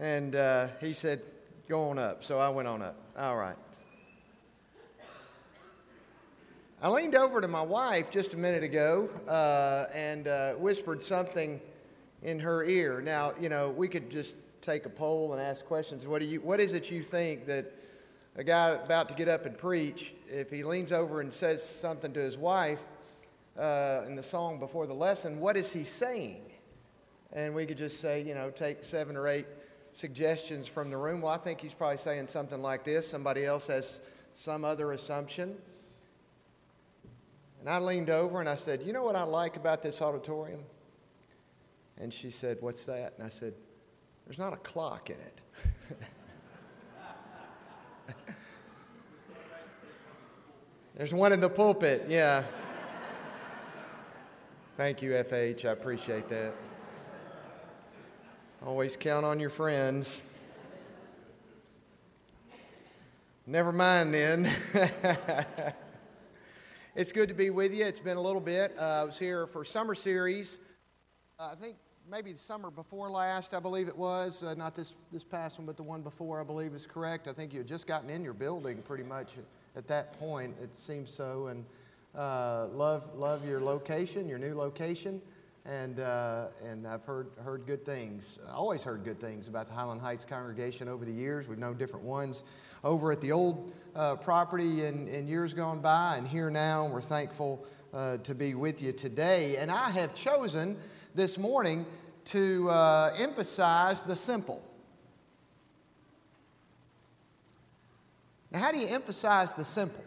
And uh, he said, Go on up. So I went on up. All right. I leaned over to my wife just a minute ago uh, and uh, whispered something in her ear. Now, you know, we could just take a poll and ask questions. What, do you, what is it you think that a guy about to get up and preach, if he leans over and says something to his wife uh, in the song before the lesson, what is he saying? And we could just say, you know, take seven or eight suggestions from the room. Well, I think he's probably saying something like this. Somebody else has some other assumption. And I leaned over and I said, You know what I like about this auditorium? And she said, What's that? And I said, There's not a clock in it. There's one in the pulpit, yeah. Thank you, FH. I appreciate that. Always count on your friends. Never mind then. it's good to be with you. It's been a little bit. Uh, I was here for summer series. Uh, I think maybe the summer before last, I believe it was. Uh, not this, this past one, but the one before, I believe is correct. I think you had just gotten in your building pretty much at that point. It seems so. And uh, love, love your location, your new location and, uh, and I've heard, heard good things. Always heard good things about the Highland Heights congregation over the years. We've known different ones over at the old uh, property in, in years gone by, and here now. We're thankful uh, to be with you today. And I have chosen this morning to uh, emphasize the simple. Now, how do you emphasize the simple?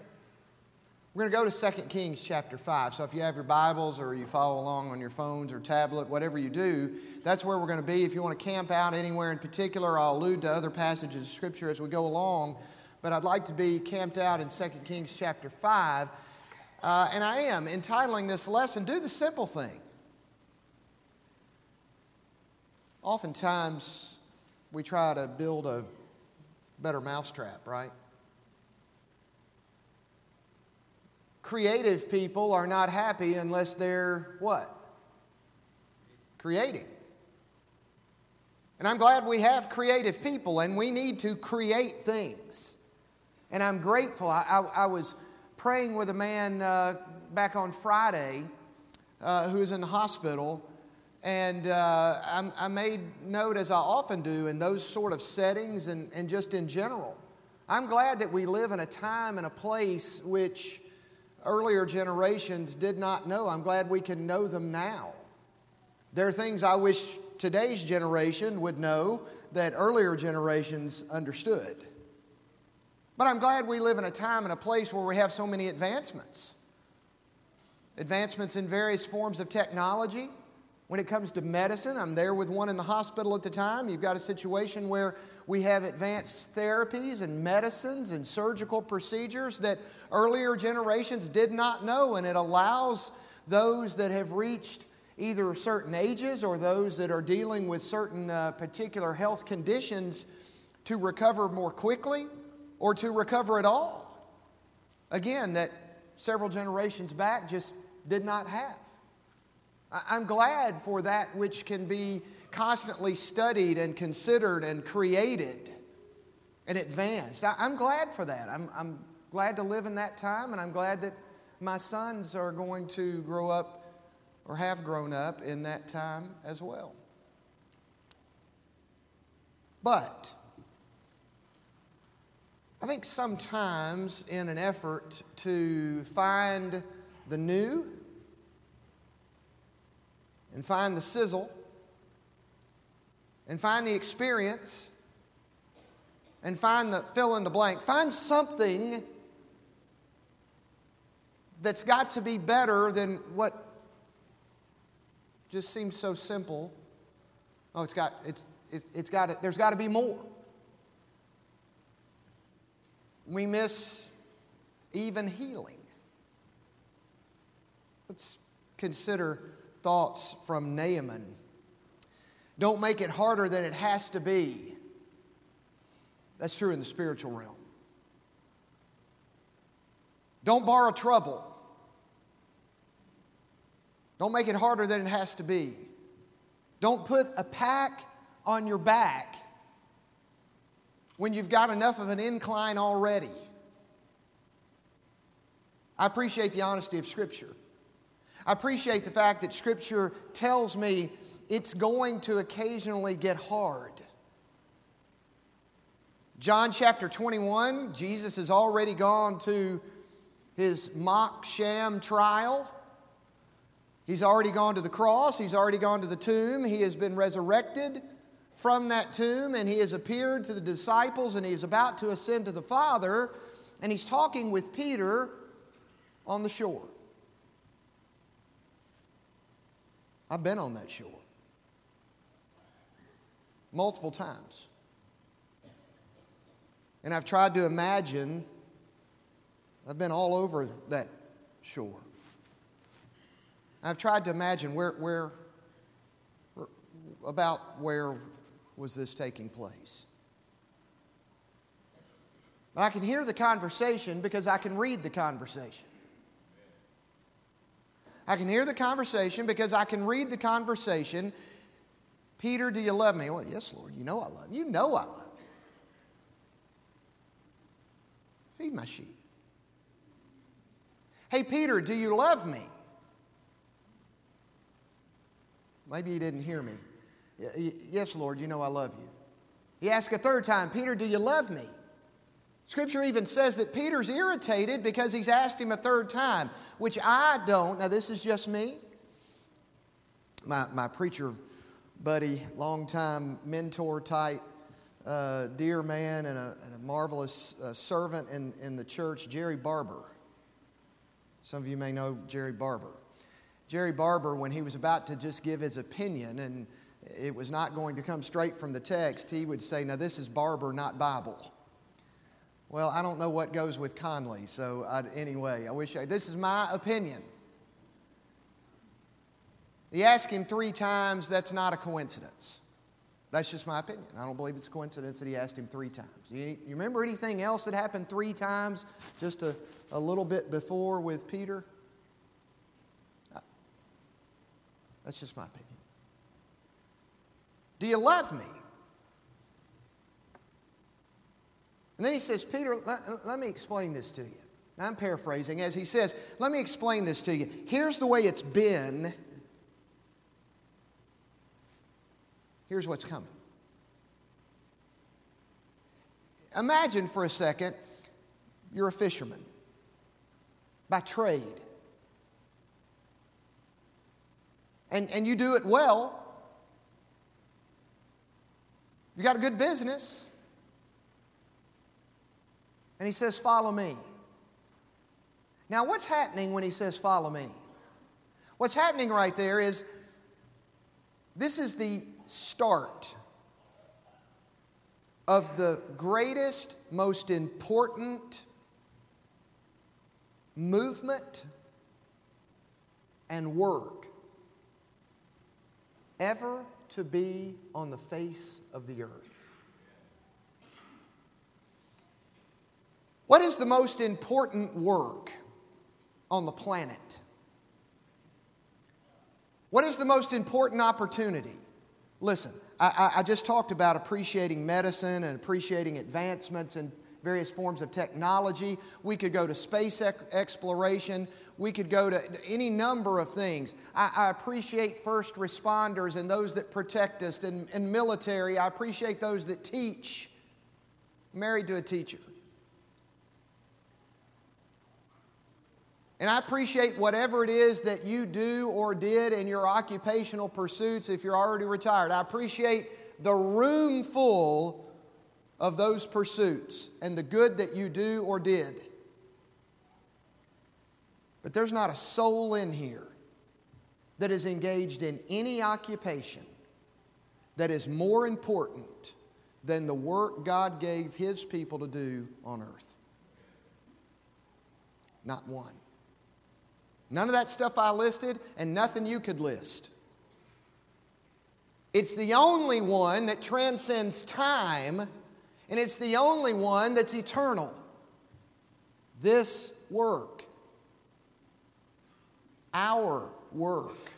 We're going to go to 2 Kings chapter 5. So if you have your Bibles or you follow along on your phones or tablet, whatever you do, that's where we're going to be. If you want to camp out anywhere in particular, I'll allude to other passages of Scripture as we go along. But I'd like to be camped out in 2 Kings chapter 5. Uh, and I am entitling this lesson, Do the Simple Thing. Oftentimes, we try to build a better mousetrap, right? Creative people are not happy unless they're what? Creating. And I'm glad we have creative people and we need to create things. And I'm grateful. I, I, I was praying with a man uh, back on Friday uh, who was in the hospital. And uh, I, I, made note, as I often do, in those sort of settings and, and just in general. I'm glad that we live in a time and a place which earlier generations did not know. I'm glad we can know them now. There are things I wish today's generation would know that earlier generations understood. But I'm glad we live in a time and a place where we have so many advancements. Advancements in various forms of technology, when it comes to medicine, I'm there with one in the hospital at the time. You've got a situation where we have advanced therapies and medicines and surgical procedures that earlier generations did not know, and it allows those that have reached either certain ages or those that are dealing with certain uh, particular health conditions to recover more quickly or to recover at all. Again, that several generations back just did not have. I'm glad for that which can be constantly studied and considered and created and advanced. I'm glad for that. I'm, I'm glad to live in that time, and I'm glad that my sons are going to grow up or have grown up in that time as well. But I think sometimes, in an effort to find the new and find the sizzle and find the experience and find the fill in the blank. Find something that's got to be better than what just seems so simple. Oh, it's got, it's, it's, it's got, to, there's got to be more. We miss even healing. Let's consider thoughts from Naaman. Don't make it harder than it has to be. That's true in the spiritual realm. Don't borrow trouble. Don't make it harder than it has to be. Don't put a pack on your back when you've got enough of an incline already. I appreciate the honesty of Scripture. I appreciate the fact that Scripture tells me it's going to occasionally get hard. John chapter 21, Jesus has already gone to his mock sham trial. He's already gone to the cross, he's already gone to the tomb, he has been resurrected from that tomb, and he has appeared to the disciples, and he is about to ascend to the Father, and he's talking with Peter on the shore. I've been on that shore multiple times. And I've tried to imagine, I've been all over that shore. I've tried to imagine where, where, about where was this taking place. I can hear the conversation because I can read the conversation. I can hear the conversation because I can read the conversation. Peter, do you love me? Well, yes, Lord. You know I love you. You know I love you. Feed my sheep. Hey, Peter, do you love me? Maybe you didn't hear me. Yes, Lord, you know I love you. He asked a third time, Peter, do you love me? Scripture even says that Peter's irritated because he's asked him a third time, which I don't. Now, this is just me. My, my preacher buddy, longtime mentor type, uh, dear man, and a, and a marvelous uh, servant in, in the church, Jerry Barber. Some of you may know Jerry Barber. Jerry Barber, when he was about to just give his opinion, and it was not going to come straight from the text, he would say, Now, this is Barber, not Bible. Well, I don't know what goes with Connelly, so I, anyway, I wish I, this is my opinion. He asked him three times, that's not a coincidence. That's just my opinion. I don't believe it's a coincidence that he asked him three times. You, you remember anything else that happened three times just a, a little bit before with Peter? That's just my opinion. Do you love me? And then he says, Peter, let, let me explain this to you. I'm paraphrasing as he says, Let me explain this to you. Here's the way it's been. Here's what's coming. Imagine for a second you're a fisherman by trade. And, and you do it well. You got a good business. And he says, Follow me. Now, what's happening when he says, Follow me? What's happening right there is this is the start of the greatest, most important movement and work ever to be on the face of the earth. What is the most important work on the planet? What is the most important opportunity? Listen, I, I, just talked about appreciating medicine and appreciating advancements in various forms of technology. We could go to space exploration. We could go to any number of things. I, I appreciate first responders and those that protect us and, and military. I appreciate those that teach. Married to a teacher. And I appreciate whatever it is that you do or did in your occupational pursuits if you're already retired. I appreciate the room full of those pursuits and the good that you do or did. But there's not a soul in here that is engaged in any occupation that is more important than the work God gave His people to do on earth. Not one. None of that stuff I listed, and nothing you could list. It's the only one that transcends time, and it's the only one that's eternal. This work, our work,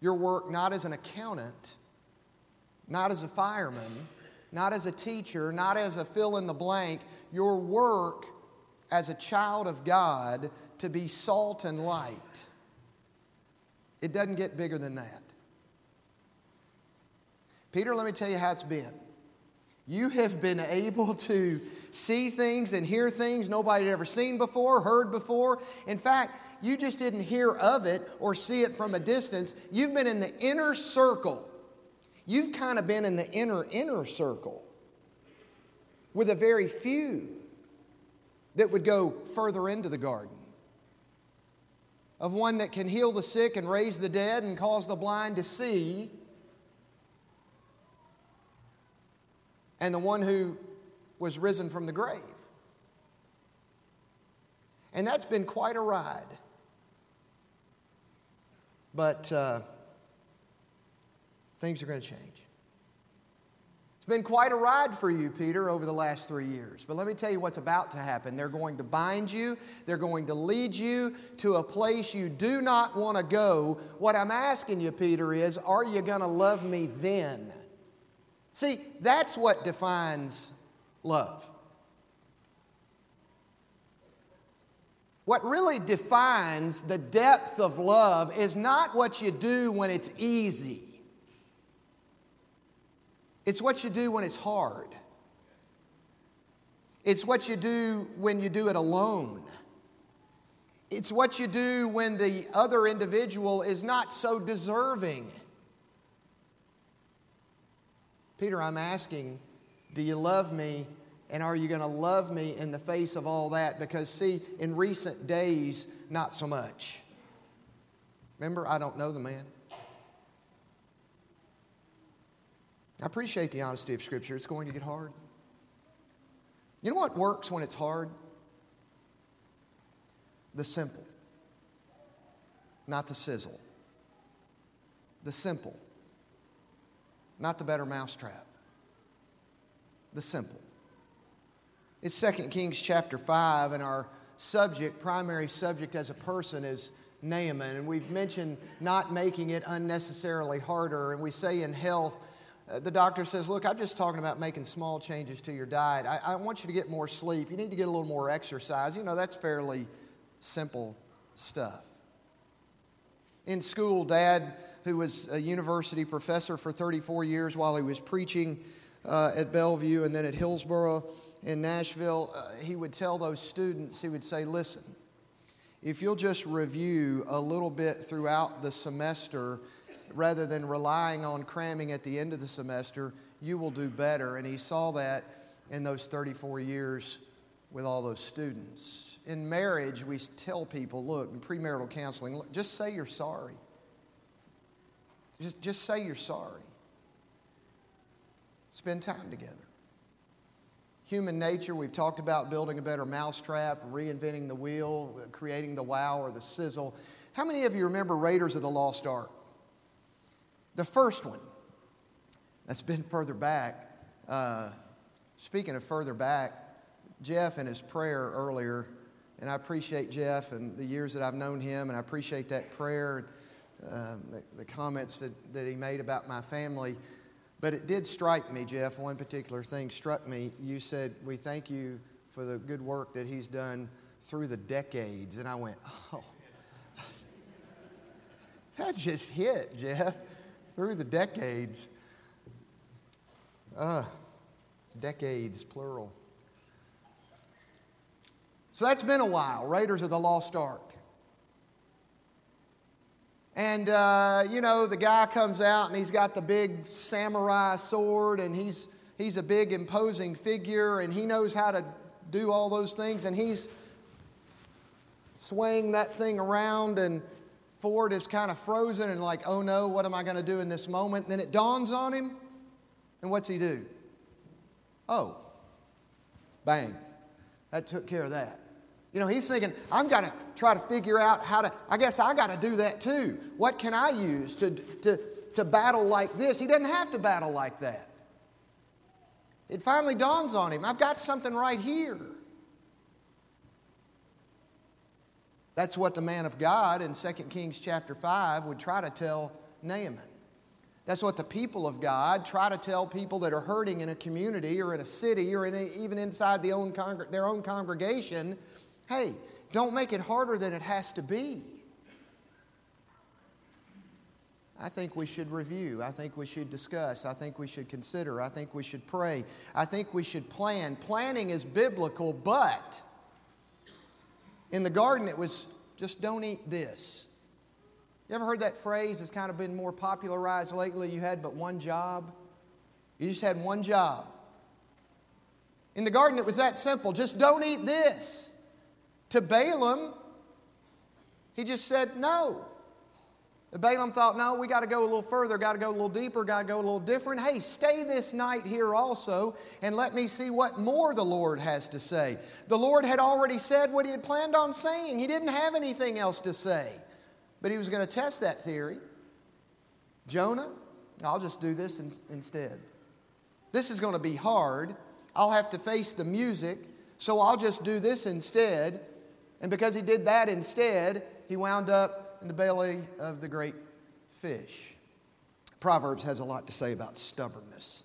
your work not as an accountant, not as a fireman, not as a teacher, not as a fill in the blank. Your work as a child of God to be salt and light. It doesn't get bigger than that. Peter, let me tell you how it's been. You have been able to see things and hear things nobody had ever seen before, heard before. In fact, you just didn't hear of it or see it from a distance. You've been in the inner circle. You've kind of been in the inner, inner circle with a very few that would go further into the garden. Of one that can heal the sick and raise the dead and cause the blind to see. And the one who was risen from the grave. And that's been quite a ride. But uh, things are going to change. Been quite a ride for you, Peter, over the last three years. But let me tell you what's about to happen. They're going to bind you, they're going to lead you to a place you do not want to go. What I'm asking you, Peter, is are you going to love me then? See, that's what defines love. What really defines the depth of love is not what you do when it's easy, it's what you do when it's hard. It's what you do when you do it alone. It's what you do when the other individual is not so deserving. Peter, I'm asking, do you love me and are you going to love me in the face of all that? Because, see, in recent days, not so much. Remember, I don't know the man. I appreciate the honesty of Scripture. It's going to get hard. You know what works when it's hard? The simple, not the sizzle. The simple, not the better mousetrap. The simple. It's 2 Kings chapter 5, and our subject, primary subject as a person, is Naaman. And we've mentioned not making it unnecessarily harder. And we say in health, uh, the doctor says, Look, I'm just talking about making small changes to your diet. I, I want you to get more sleep. You need to get a little more exercise. You know, that's fairly simple stuff. In school, dad, who was a university professor for 34 years while he was preaching uh, at Bellevue and then at Hillsboro, in Nashville, uh, he would tell those students, he would say, listen, if you'll just review a little bit throughout the semester rather than relying on cramming at the end of the semester, you will do better. And he saw that in those 34 years with all those students. In marriage, we tell people look, in premarital counseling, just say you're sorry. Just, just say you're sorry. Spend time together human nature. We've talked about building a better mousetrap, reinventing the wheel, creating the wow or the sizzle. How many of you remember Raiders of the Lost Ark? The first one, that's been further back. Uh, speaking of further back, Jeff in his prayer earlier, and I appreciate Jeff and the years that I've known him, and I appreciate that prayer, um, the, the comments that, that he made about my family. But it did strike me, Jeff, one particular thing struck me. You said, We thank you for the good work that he's done through the decades. And I went, Oh, that just hit, Jeff, through the decades. Uh, decades, plural. So that's been a while. Raiders of the Lost Ark. And, uh, you know, the guy comes out and he's got the big samurai sword and he's, he's a big, imposing figure and he knows how to do all those things and he's swaying that thing around and Ford is kind of frozen and like, oh no, what am I going to do in this moment? And then it dawns on him. And what's he do? Oh, bang. That took care of that. You know, he's thinking, I'm going to try to figure out how to, I guess I got to do that too. What can I use to, to, to battle like this? He doesn't have to battle like that. It finally dawns on him I've got something right here. That's what the man of God in 2 Kings chapter 5 would try to tell Naaman. That's what the people of God try to tell people that are hurting in a community or in a city or in a, even inside the own their own congregation. Hey, don't make it harder than it has to be. I think we should review. I think we should discuss. I think we should consider. I think we should pray. I think we should plan. Planning is biblical, but in the garden it was just don't eat this. You ever heard that phrase? It's kind of been more popularized lately. You had but one job. You just had one job. In the garden, it was that simple just don't eat this. To Balaam, he just said no. Balaam thought, no, we got to go a little further, got to go a little deeper, got to go a little different. Hey, stay this night here also and let me see what more the Lord has to say. The Lord had already said what he had planned on saying, he didn't have anything else to say. But he was going to test that theory. Jonah, I'll just do this in, instead. This is going to be hard. I'll have to face the music, so I'll just do this instead. And because he did that instead, he wound up in the belly of the great fish. Proverbs has a lot to say about stubbornness.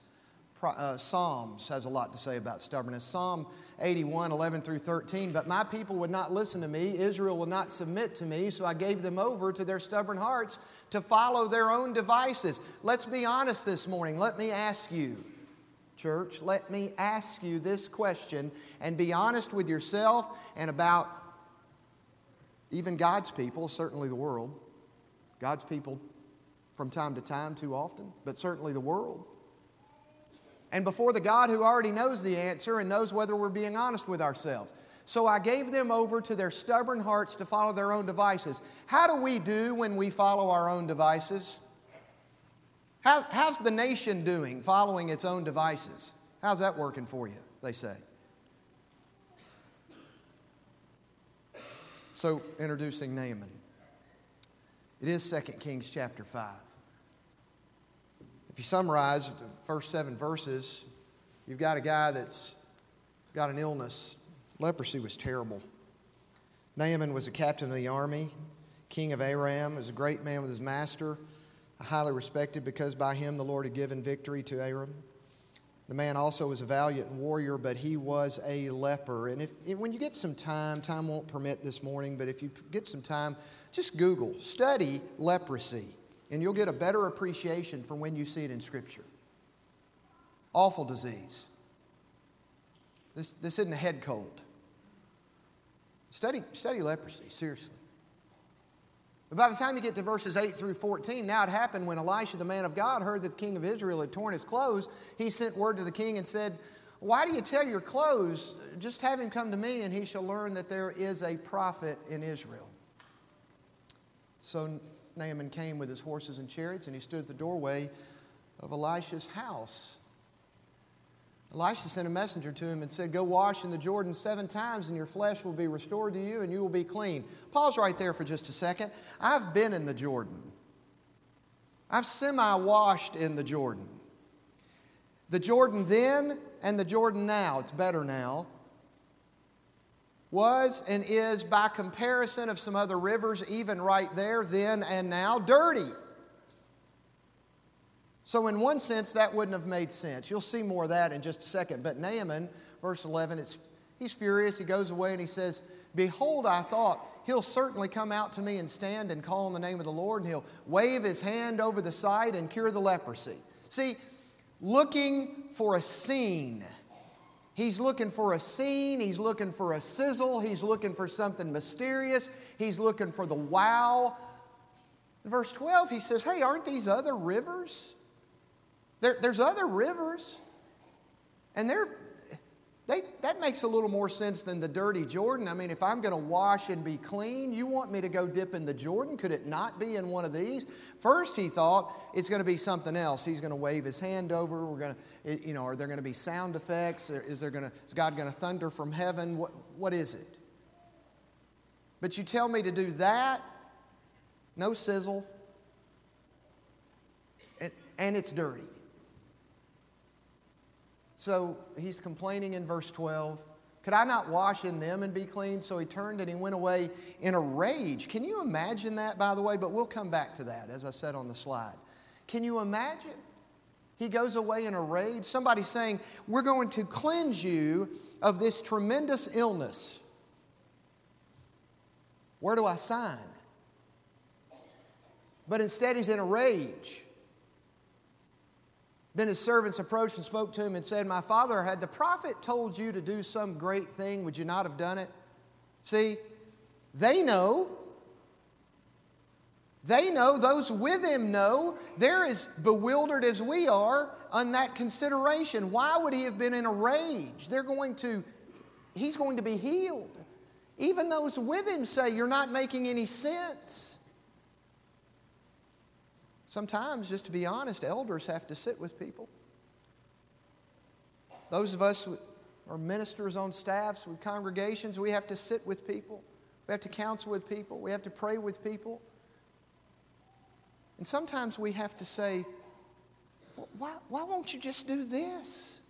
Uh, Psalms has a lot to say about stubbornness. Psalm 81, 11 through 13. But my people would not listen to me, Israel will not submit to me, so I gave them over to their stubborn hearts to follow their own devices. Let's be honest this morning. Let me ask you, church, let me ask you this question and be honest with yourself and about even God's people, certainly the world. God's people from time to time, too often, but certainly the world and before the God who already knows the answer and knows whether we're being honest with ourselves. So I gave them over to their stubborn hearts to follow their own devices. How do we do when we follow our own devices? How, how's the nation doing following its own devices? How's that working for you, they say? So, introducing Naaman. It is 2 Kings chapter 5. If you summarize the first seven verses, you've got a guy that's got an illness. Leprosy was terrible. Naaman was a captain of the army, king of Aram, was a great man with his master, highly respected because by him the Lord had given victory to Aram. The man also was a valiant warrior, but he was a leper. And if, when you get some time, time won't permit this morning, but if you get some time, just Google, study leprosy and you'll get a better appreciation for when you see it in Scripture. Awful disease. This, this isn't a head cold. Study, study leprosy, seriously. But by the time you get to verses 8 through 14, now it happened when Elisha, the man of God, heard that the king of Israel had torn his clothes. He sent word to the king and said, Why do you tear your clothes? Just have him come to me, and he shall learn that there is a prophet in Israel. So Naaman came with his horses and chariots, and he stood at the doorway of Elisha's house. Elisha sent a messenger to him and said, Go wash in the Jordan seven times, and your flesh will be restored to you, and you will be clean. Pause right there for just a second. I've been in the Jordan, I've semi washed in the Jordan. The Jordan then and the Jordan now, it's better now, was and is, by comparison of some other rivers, even right there, then and now, dirty. So, in one sense, that wouldn't have made sense. You'll see more of that in just a second. But Naaman, verse 11, it's, he's furious. He goes away and he says, Behold, I thought, he'll certainly come out to me and stand and call on the name of the Lord, and he'll wave his hand over the side and cure the leprosy. See, looking for a scene He's looking for a scene, he's looking for a sizzle, he's looking for something mysterious, he's looking for the wow. In verse 12, he says, Hey, aren't these other rivers? There, there's other rivers, and they're they, that makes a little more sense than the dirty Jordan. I mean, if I'm going to wash and be clean, you want me to go dip in the Jordan? Could it not be in one of these? First, he thought it's going to be something else. He's going to wave his hand over. We're going to, you know, are there going to be sound effects? Is there going to, is God going to thunder from heaven? What, what is it? But you tell me to do that, no sizzle, and, and it's dirty. So he's complaining in verse 12. Could I not wash in them and be clean? So he turned and he went away in a rage. Can you imagine that, by the way? But we'll come back to that, as I said on the slide. Can you imagine? He goes away in a rage. Somebody saying, We're going to cleanse you of this tremendous illness. Where do I sign? But instead, he's in a rage. Then his servants approached and spoke to him and said, My father, had the prophet told you to do some great thing, would you not have done it? See, they know. They know, those with him know. They're as bewildered as we are on that consideration. Why would he have been in a rage? They're going to, he's going to be healed. Even those with him say, You're not making any sense. Sometimes, just to be honest, elders have to sit with people. Those of us who are ministers on staffs with congregations, we have to sit with people. We have to counsel with people. We have to pray with people. And sometimes we have to say, why, why won't you just do this?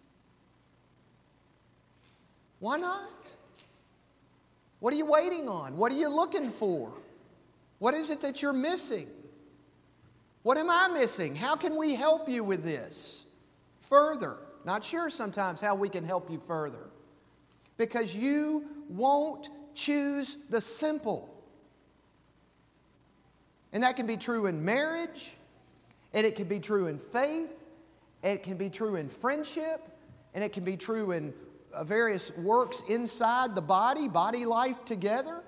Why not? What are you waiting on? What are you looking for? What is it that you're missing? What am I missing? How can we help you with this further? Not sure sometimes how we can help you further. Because you won't choose the simple. And that can be true in marriage, and it can be true in faith, it can be true in friendship, and it can be true in uh, various works inside the body, body life together.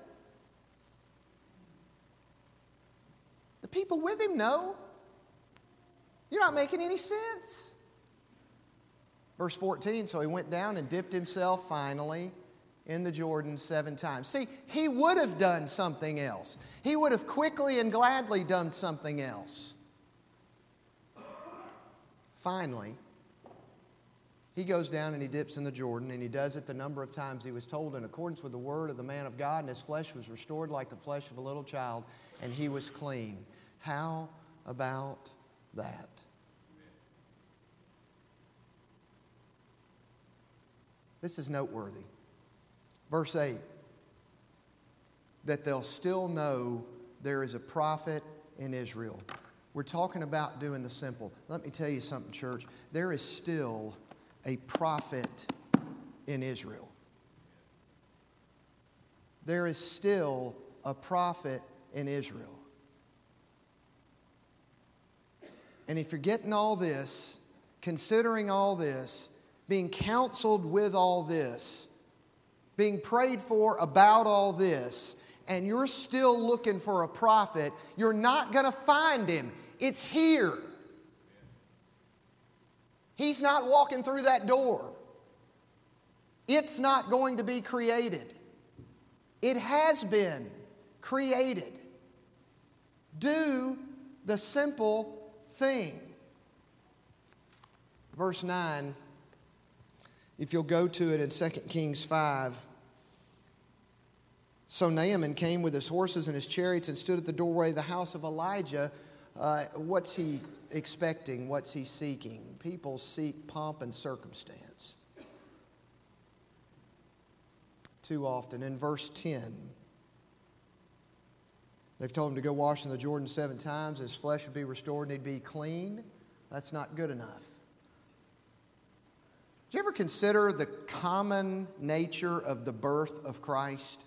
The people with him know. You're not making any sense. Verse 14 so he went down and dipped himself finally in the Jordan seven times. See, he would have done something else, he would have quickly and gladly done something else. Finally, he goes down and he dips in the Jordan, and he does it the number of times he was told in accordance with the word of the man of God, and his flesh was restored like the flesh of a little child, and he was clean. How about that? This is noteworthy. Verse 8 that they'll still know there is a prophet in Israel. We're talking about doing the simple. Let me tell you something, church. There is still a prophet in Israel. There is still a prophet in Israel. And if you're getting all this, considering all this, being counseled with all this, being prayed for about all this, and you're still looking for a prophet, you're not going to find him. It's here. He's not walking through that door. It's not going to be created. It has been created. Do the simple thing. Verse 9 if you'll go to it in 2 Kings 5. So Naaman came with his horses and his chariots and stood at the doorway of the house of Elijah. Uh, what's he expecting? What's he seeking? People seek pomp and circumstance. Too often. In verse 10, they've told him to go wash in the Jordan seven times, his flesh would be restored and he'd be clean. That's not good enough. Did you ever consider the common nature of the birth of Christ?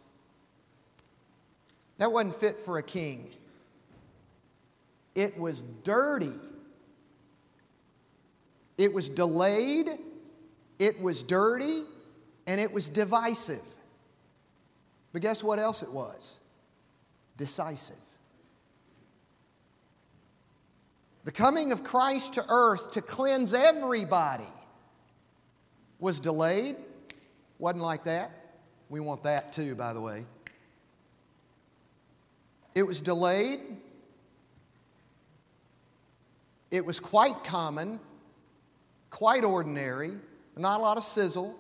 That wasn't fit for a king. It was dirty. It was delayed. It was dirty. And it was divisive. But guess what else it was? Decisive. The coming of Christ to earth to cleanse everybody was delayed. Wasn't like that. We want that too, by the way. It was delayed. It was quite common, quite ordinary, not a lot of sizzle.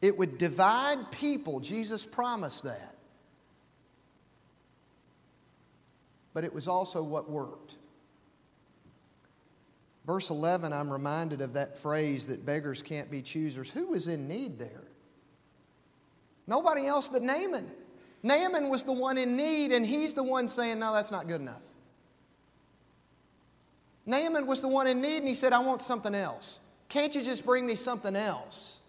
It would divide people. Jesus promised that. But it was also what worked. Verse 11, I'm reminded of that phrase that beggars can't be choosers. Who was in need there? Nobody else but Naaman. Naaman was the one in need, and he's the one saying, No, that's not good enough. Naaman was the one in need, and he said, I want something else. Can't you just bring me something else?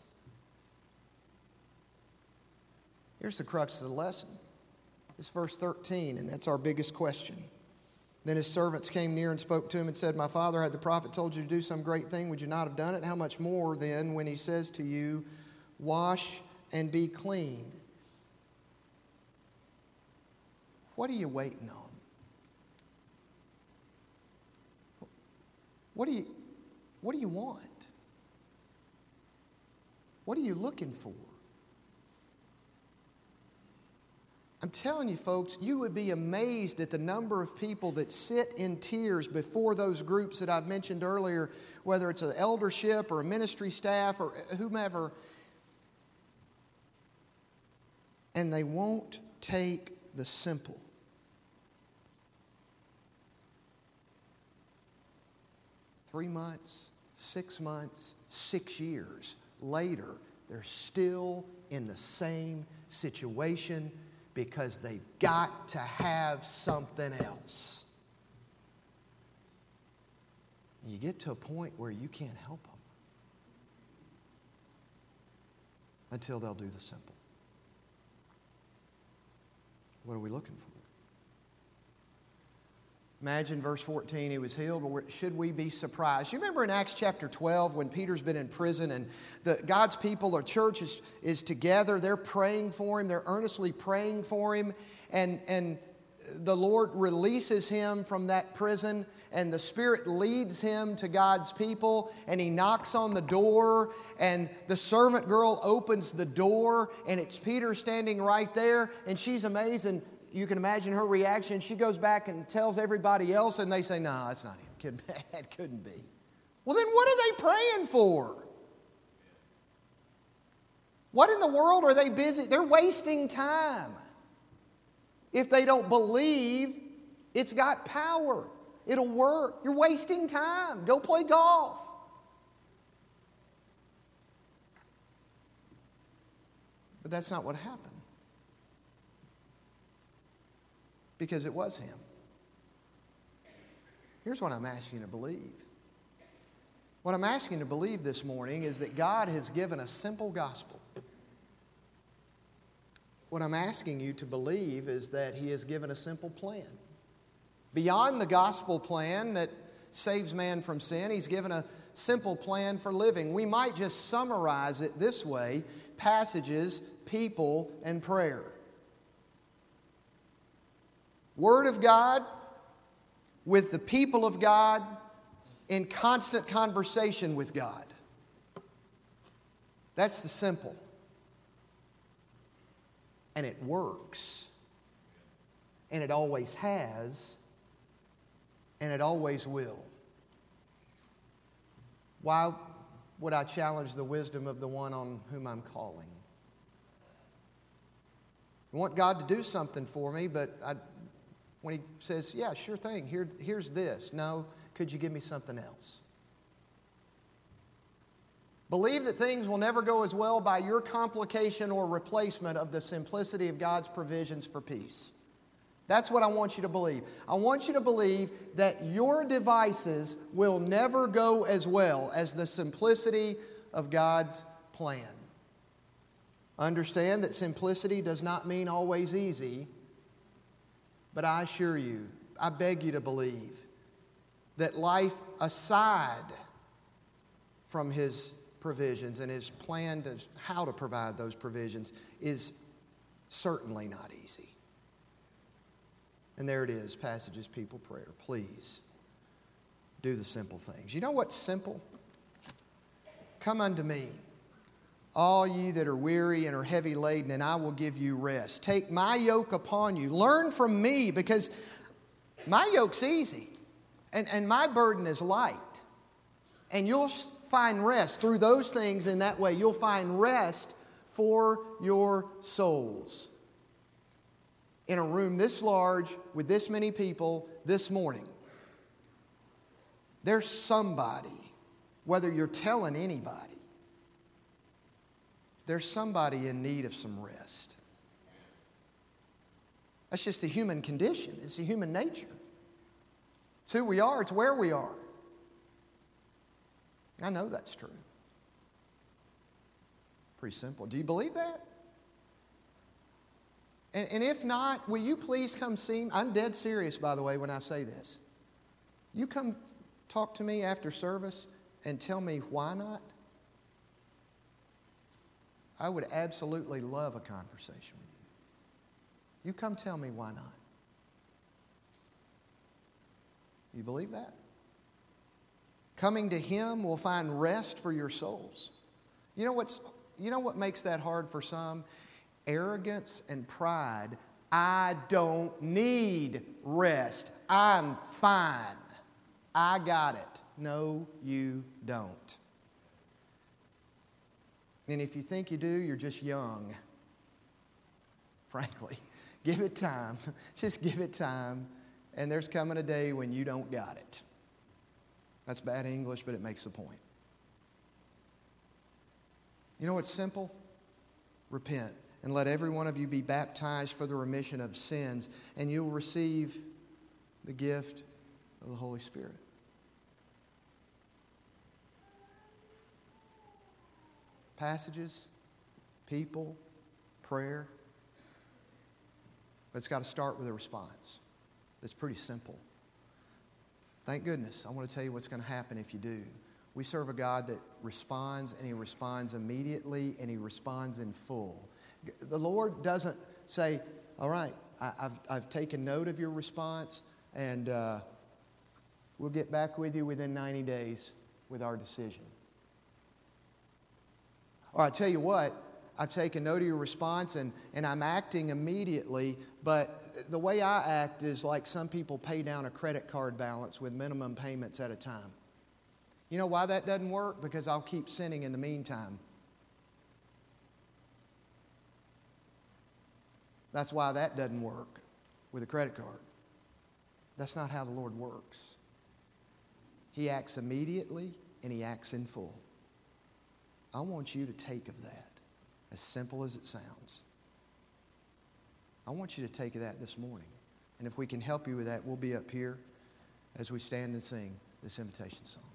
Here's the crux of the lesson. It's verse 13, and that's our biggest question. Then his servants came near and spoke to him and said, My father, had the prophet told you to do some great thing, would you not have done it? How much more then when he says to you, Wash and be clean? What are you waiting on? What do you, what do you want? What are you looking for? I'm telling you, folks, you would be amazed at the number of people that sit in tears before those groups that I've mentioned earlier, whether it's an eldership or a ministry staff or whomever, and they won't take the simple. Three months, six months, six years later, they're still in the same situation because they've got to have something else. You get to a point where you can't help them until they'll do the simple. What are we looking for? Imagine verse 14, he was healed, but should we be surprised? You remember in Acts chapter 12 when Peter's been in prison and the, God's people or church is, is together, they're praying for him, they're earnestly praying for him, and, and the Lord releases him from that prison, and the Spirit leads him to God's people, and he knocks on the door, and the servant girl opens the door, and it's Peter standing right there, and she's amazed, and you can imagine her reaction. She goes back and tells everybody else, and they say, No, nah, that's not him. It couldn't be. Well, then what are they praying for? What in the world are they busy? They're wasting time. If they don't believe it's got power, it'll work. You're wasting time. Go play golf. But that's not what happened. Because it was him. Here's what I'm asking you to believe. What I'm asking you to believe this morning is that God has given a simple gospel. What I'm asking you to believe is that He has given a simple plan. Beyond the gospel plan that saves man from sin, He's given a simple plan for living. We might just summarize it this way passages, people, and prayer. Word of God with the people of God in constant conversation with God. That's the simple. And it works. And it always has. And it always will. Why would I challenge the wisdom of the one on whom I'm calling? I want God to do something for me, but I when he says, Yeah, sure thing, Here, here's this. No, could you give me something else? Believe that things will never go as well by your complication or replacement of the simplicity of God's provisions for peace. That's what I want you to believe. I want you to believe that your devices will never go as well as the simplicity of God's plan. Understand that simplicity does not mean always easy, but I assure you, I beg you to believe that life aside from His provisions and His plan to how to provide those provisions is certainly not easy. And there it is, passages, people, prayer. Please do the simple things. You know what's simple? Come unto me all ye that are weary and are heavy laden, and I will give you rest. Take my yoke upon you. Learn from me, because my yoke's easy and, and my burden is light. And you'll find rest through those things in that way. You'll find rest for your souls. In a room this large with this many people this morning, there's somebody, whether you're telling anybody, there's somebody in need of some rest. That's just the human condition, it's the human nature. It's who we are, it's where we are. I know that's true. Pretty simple. Do you believe that? And, and if not, will you please come see me? I'm dead serious, by the way, when I say this. You come talk to me after service and tell me why not? I would absolutely love a conversation with you. You come tell me why not. You believe that? Coming to Him will find rest for your souls. You know, what's, you know what makes that hard for some? Arrogance and pride. I don't need rest. I'm fine. I got it. No, you don't. And if you think you do, you're just young. Frankly, give it time. Just give it time. And there's coming a day when you don't got it. That's bad English, but it makes the point. You know what's simple? Repent and let every one of you be baptized for the remission of sins, and you'll receive the gift of the Holy Spirit. Passages, people, prayer. But it's got to start with a response. It's pretty simple. Thank goodness. I want to tell you what's going to happen if you do. We serve a God that responds, and He responds immediately, and He responds in full. The Lord doesn't say, All right, I, have I've taken note of your response, and uh, we'll get back with you within 90 days with our decision. Or I tell you what, I've taken note of your response and, and I'm acting immediately, but the way I act is like some people pay down a credit card balance with minimum payments at a time. You know why that doesn't work? Because I'll keep sinning in the meantime. That's why that doesn't work with a credit card. That's not how the Lord works. He acts immediately and He acts in full. I want you to take of that, as simple as it sounds. I want you to take of that this morning. And if we can help you with that, we'll be up here as we stand and sing this invitation song.